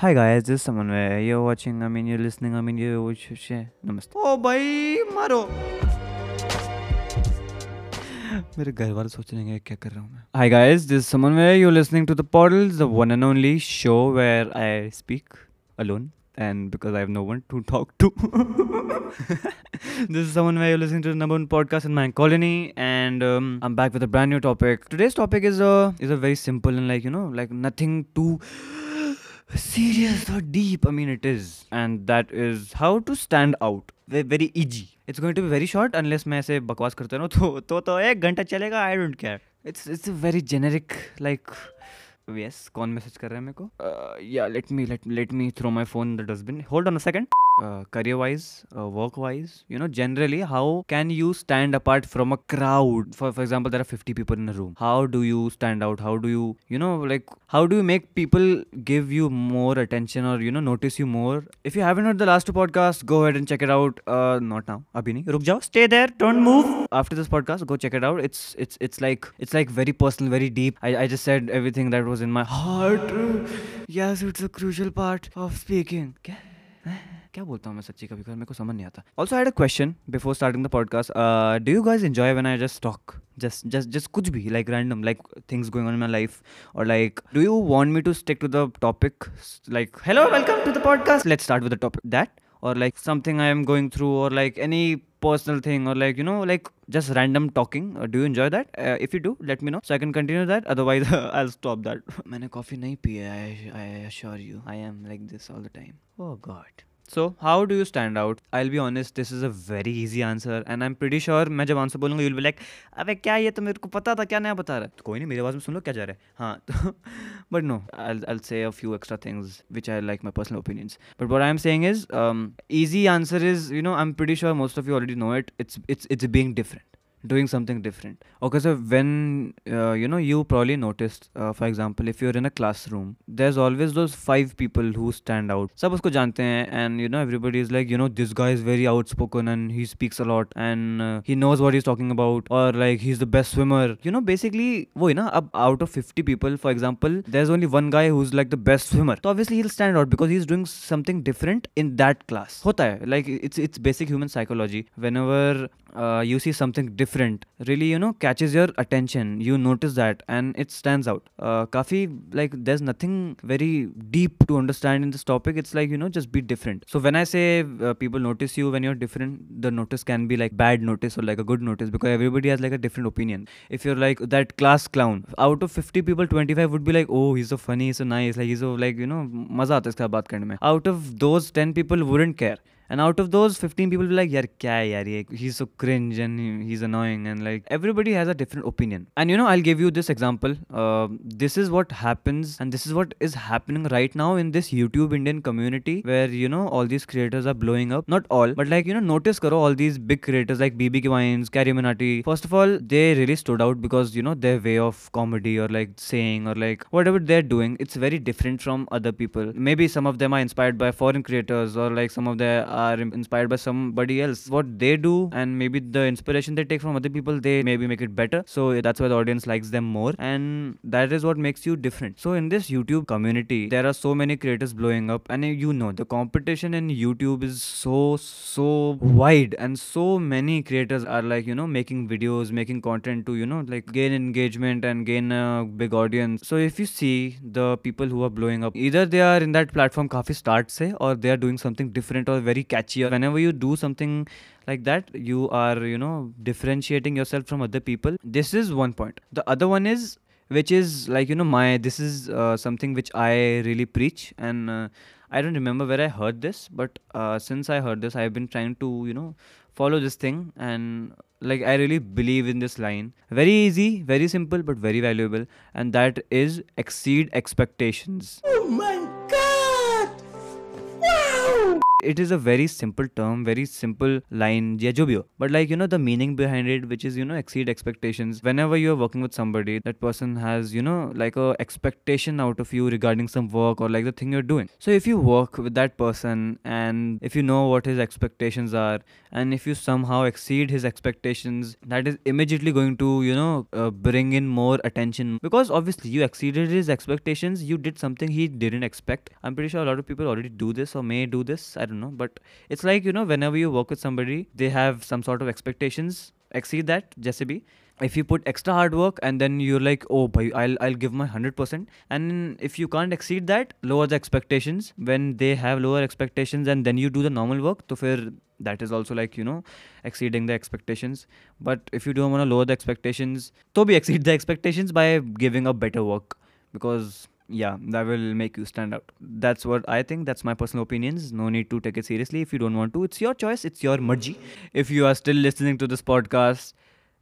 Hi guys this Samanvay you watching I mean you listening I mean you are watching नमस्ते ओ भाई मारो मेरे घर वाले सोच रहे हैं क्या कर रहा हूँ मैं? Hi guys this Samanvay you listening to the portal the one and only show where I speak alone and because I have no one to talk to this is Samanvay you listening to number one podcast in my colony and I am back with a brand new topic today's topic is a is a very simple and like you know like nothing to serious or deep. I mean it is, and that is how to stand out. Ve- Very easy. It's going to be very short unless मैं ऐसे बकवास करता रहूँ तो तो तो एक घंटा चलेगा I don't care. It's it's a very generic like yes कौन मैसेज कर रहा है मेरे को या let me let let me throw my phone in the dustbin hold on a second career wise uh, work wise you know generally how can you stand apart from a crowd? For for example there are 50 people in a room. How do you stand out? How do you you know like how do you make people give you more attention or you know notice you more? If you haven't heard the last two podcasts go ahead and check it out. Uh not now. Abhi nahi stay there. Don't move. After this podcast go check it out. It's it's it's like it's like very personal very deep. I, I just said everything that was in my heart. Yes it's a crucial part of speaking. क्या क्या बोलता हूँ मैं सच्ची? कभी कभी मेरे को समझ नहीं आता। Also a question before starting the podcast do you guys enjoy when I just talk just just just कुछ भी like random like things going on my life और like do you want me to stick to the topic like hello welcome to the podcast let start with the topic that or like something I am going through or like any personal thing or like you know like just random talking uh, do you enjoy that? Uh, if you do let me know so i can continue that. Otherwise i'll stop that. maine coffee nahi piya I, I assure you i am like this all the time. Oh god. So how do you stand out? I'll be honest, this is a very easy answer, and I'm pretty sure मैं जब answer बोलूँगा you'll be like, अबे क्या ये तो मेरे को पता था क्या नया बता रहा है तो कोई नहीं मेरी आवाज़ में सुन लो क्या जा रहा है हाँ तो but no I'll, I'll say a few extra things which I like my personal opinions but what I'm saying is um, easy answer is you know I'm pretty sure most of you already know it it's it's it's being different doing something different. Okay so when uh, you know you probably noticed uh, for example if you're in a classroom there's always those five people who stand out. Sab usko jante hain and you know everybody is like you know this guy is very outspoken and he speaks a lot and uh, he knows what he's talking about or like he's the best swimmer. You know basically wo na ab out of 50 people for example there's only one guy who's like the best swimmer. So obviously he'll stand out because he's doing something different in that class. Hota hai. Like it's it's basic human psychology. Whenever uh, you see something different different. Really you know catches your attention. You notice that and it stands out. Uh, kafi like there's nothing very deep to understand in this topic. It's like you know just be different. So when i say uh, people notice you when you're different the notice can be like bad notice or like a good notice because everybody has like a different opinion. If you're like that class clown out of 50 people 25 would be like oh he's so funny he's so nice like he's so like you know out of those 10 people wouldn't care and out of those 15 people will be like yaar kya yaar he's so cringe and he's annoying. And like everybody has a different opinion. And you know i'll give you this example. Uh, this is what happens and this is what is happening right now in this youtube indian community where you know all these creators are blowing up. Not all but like you know notice karo all these big creators like BB Vines carrie minati first of all they really stood out because you know their way of comedy or like saying or like whatever they're doing it's very different from other people. Maybe some of them are inspired by foreign creators or like some of their are im- inspired by somebody else what they do and maybe the inspiration they take from other people they maybe make it better so that's why the audience likes them more and that is what makes you different so in this youtube community there are so many creators blowing up and uh, you know the competition in youtube is so so wide and so many creators are like you know making videos making content to you know like gain engagement and gain a big audience so if you see the people who are blowing up either they are in that platform काफी start से or they are doing something different or very catchy or whenever you do something like that you are you know differentiating yourself from other people. This is one point. The other one is which is like you know my this is uh, something which i really preach. And uh, i don't remember where i heard this but uh, since i heard this i've been trying to you know follow this thing. And like i really believe in this line. Very easy very simple but very valuable. And that is exceed expectations. Oh my god! Wow! It is a very simple term very simple line yeah jo bhi ho. but like you know the meaning behind it which is you know exceed expectations. Whenever you're working with somebody that person has you know like a expectation out of you regarding some work or like the thing you're doing. So if you work with that person and if you know what his expectations are and if you somehow exceed his expectations that is immediately going to you know uh, bring in more attention. Because obviously you exceeded his expectations you did something he didn't expect. I'm pretty sure a lot of people already do this or may do this. I don't know. But it's like you know whenever you work with somebody they have some sort of expectations exceed that just be if you put extra hard work and then you're like oh bhai, I'll, I'll give my 100% and if you can't exceed that lower the expectations. When they have lower expectations and then you do the normal work to fair that is also like you know exceeding the expectations. But if you don't want to lower the expectations to be exceed the expectations by giving a better work. Because yeah that will make you stand out that's what i think that's my personal opinions no need to take it seriously if you don't want to it's your choice it's your marji if you are still listening to this podcast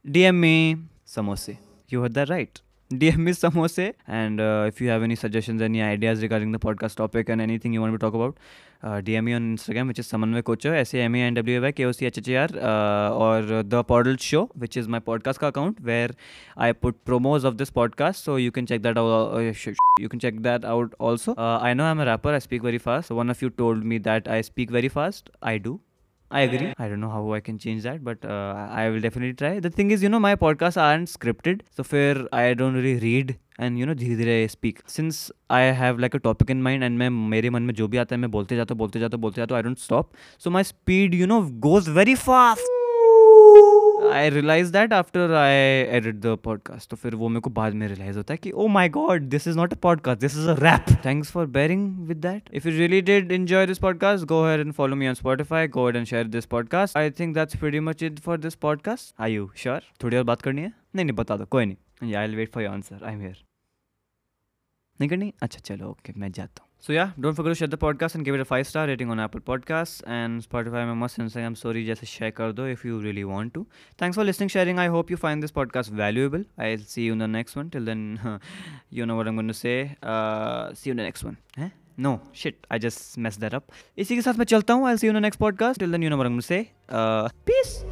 DM me samosa. You heard that right. DM me samosa. And uh, if you have any suggestions, any ideas regarding the podcast topic and anything you want to talk about, uh, DM me on Instagram, which is Samanway Kochhar, S A M A N W A Y K O C H H A R, uh, or The Portal Show, which is my podcast account where I put promos of this podcast. So you can check that out. Uh, you can check that out also. Uh, I know I'm a rapper, I speak very fast. So one of you told me that I speak very fast. I do. I agree. I don't know how I can change that, but uh, I will definitely try. The thing is, you know, my podcasts aren't scripted, so fair I don't really read and you know धीरे धीरे speak since I have like a topic in mind and मैं मेरे मन में जो भी आता है मैं बोलते जाता हूँ बोलते जाता हूँ बोलते जाता हूँ I don't stop. So my speed, you know, goes very fast. I realise that after I edit the podcast तो फिर वो मेरे को बाद में रियलाइज़ होता है कि ओ my god this is not a podcast this is a rap thanks for bearing with that if you really did enjoy this podcast go here and follow me on Spotify go head and share this podcast I think that's pretty much it for this podcast I you sure थोड़ी और बात करनी है? नहीं नहीं बता दो कोई नहीं. I will wait for your answer I am here नहीं करनी? अच्छा चलो ओके मैं जाता हूँ। So yeah don't forget to share the podcast and give it a five star rating on Apple podcast and Spotify में मस्ट इंस्टाग्राम स्टोरी जैसे share कर दो if you really want to thanks for listening sharing I hope you find this podcast valuable I will see you in the next one till then you know what I am going to say see you in the next one हैं no shit I just mess that up इसी के साथ मैं चलता हूँ I will see you in the next podcast till then you know what I am going to say peace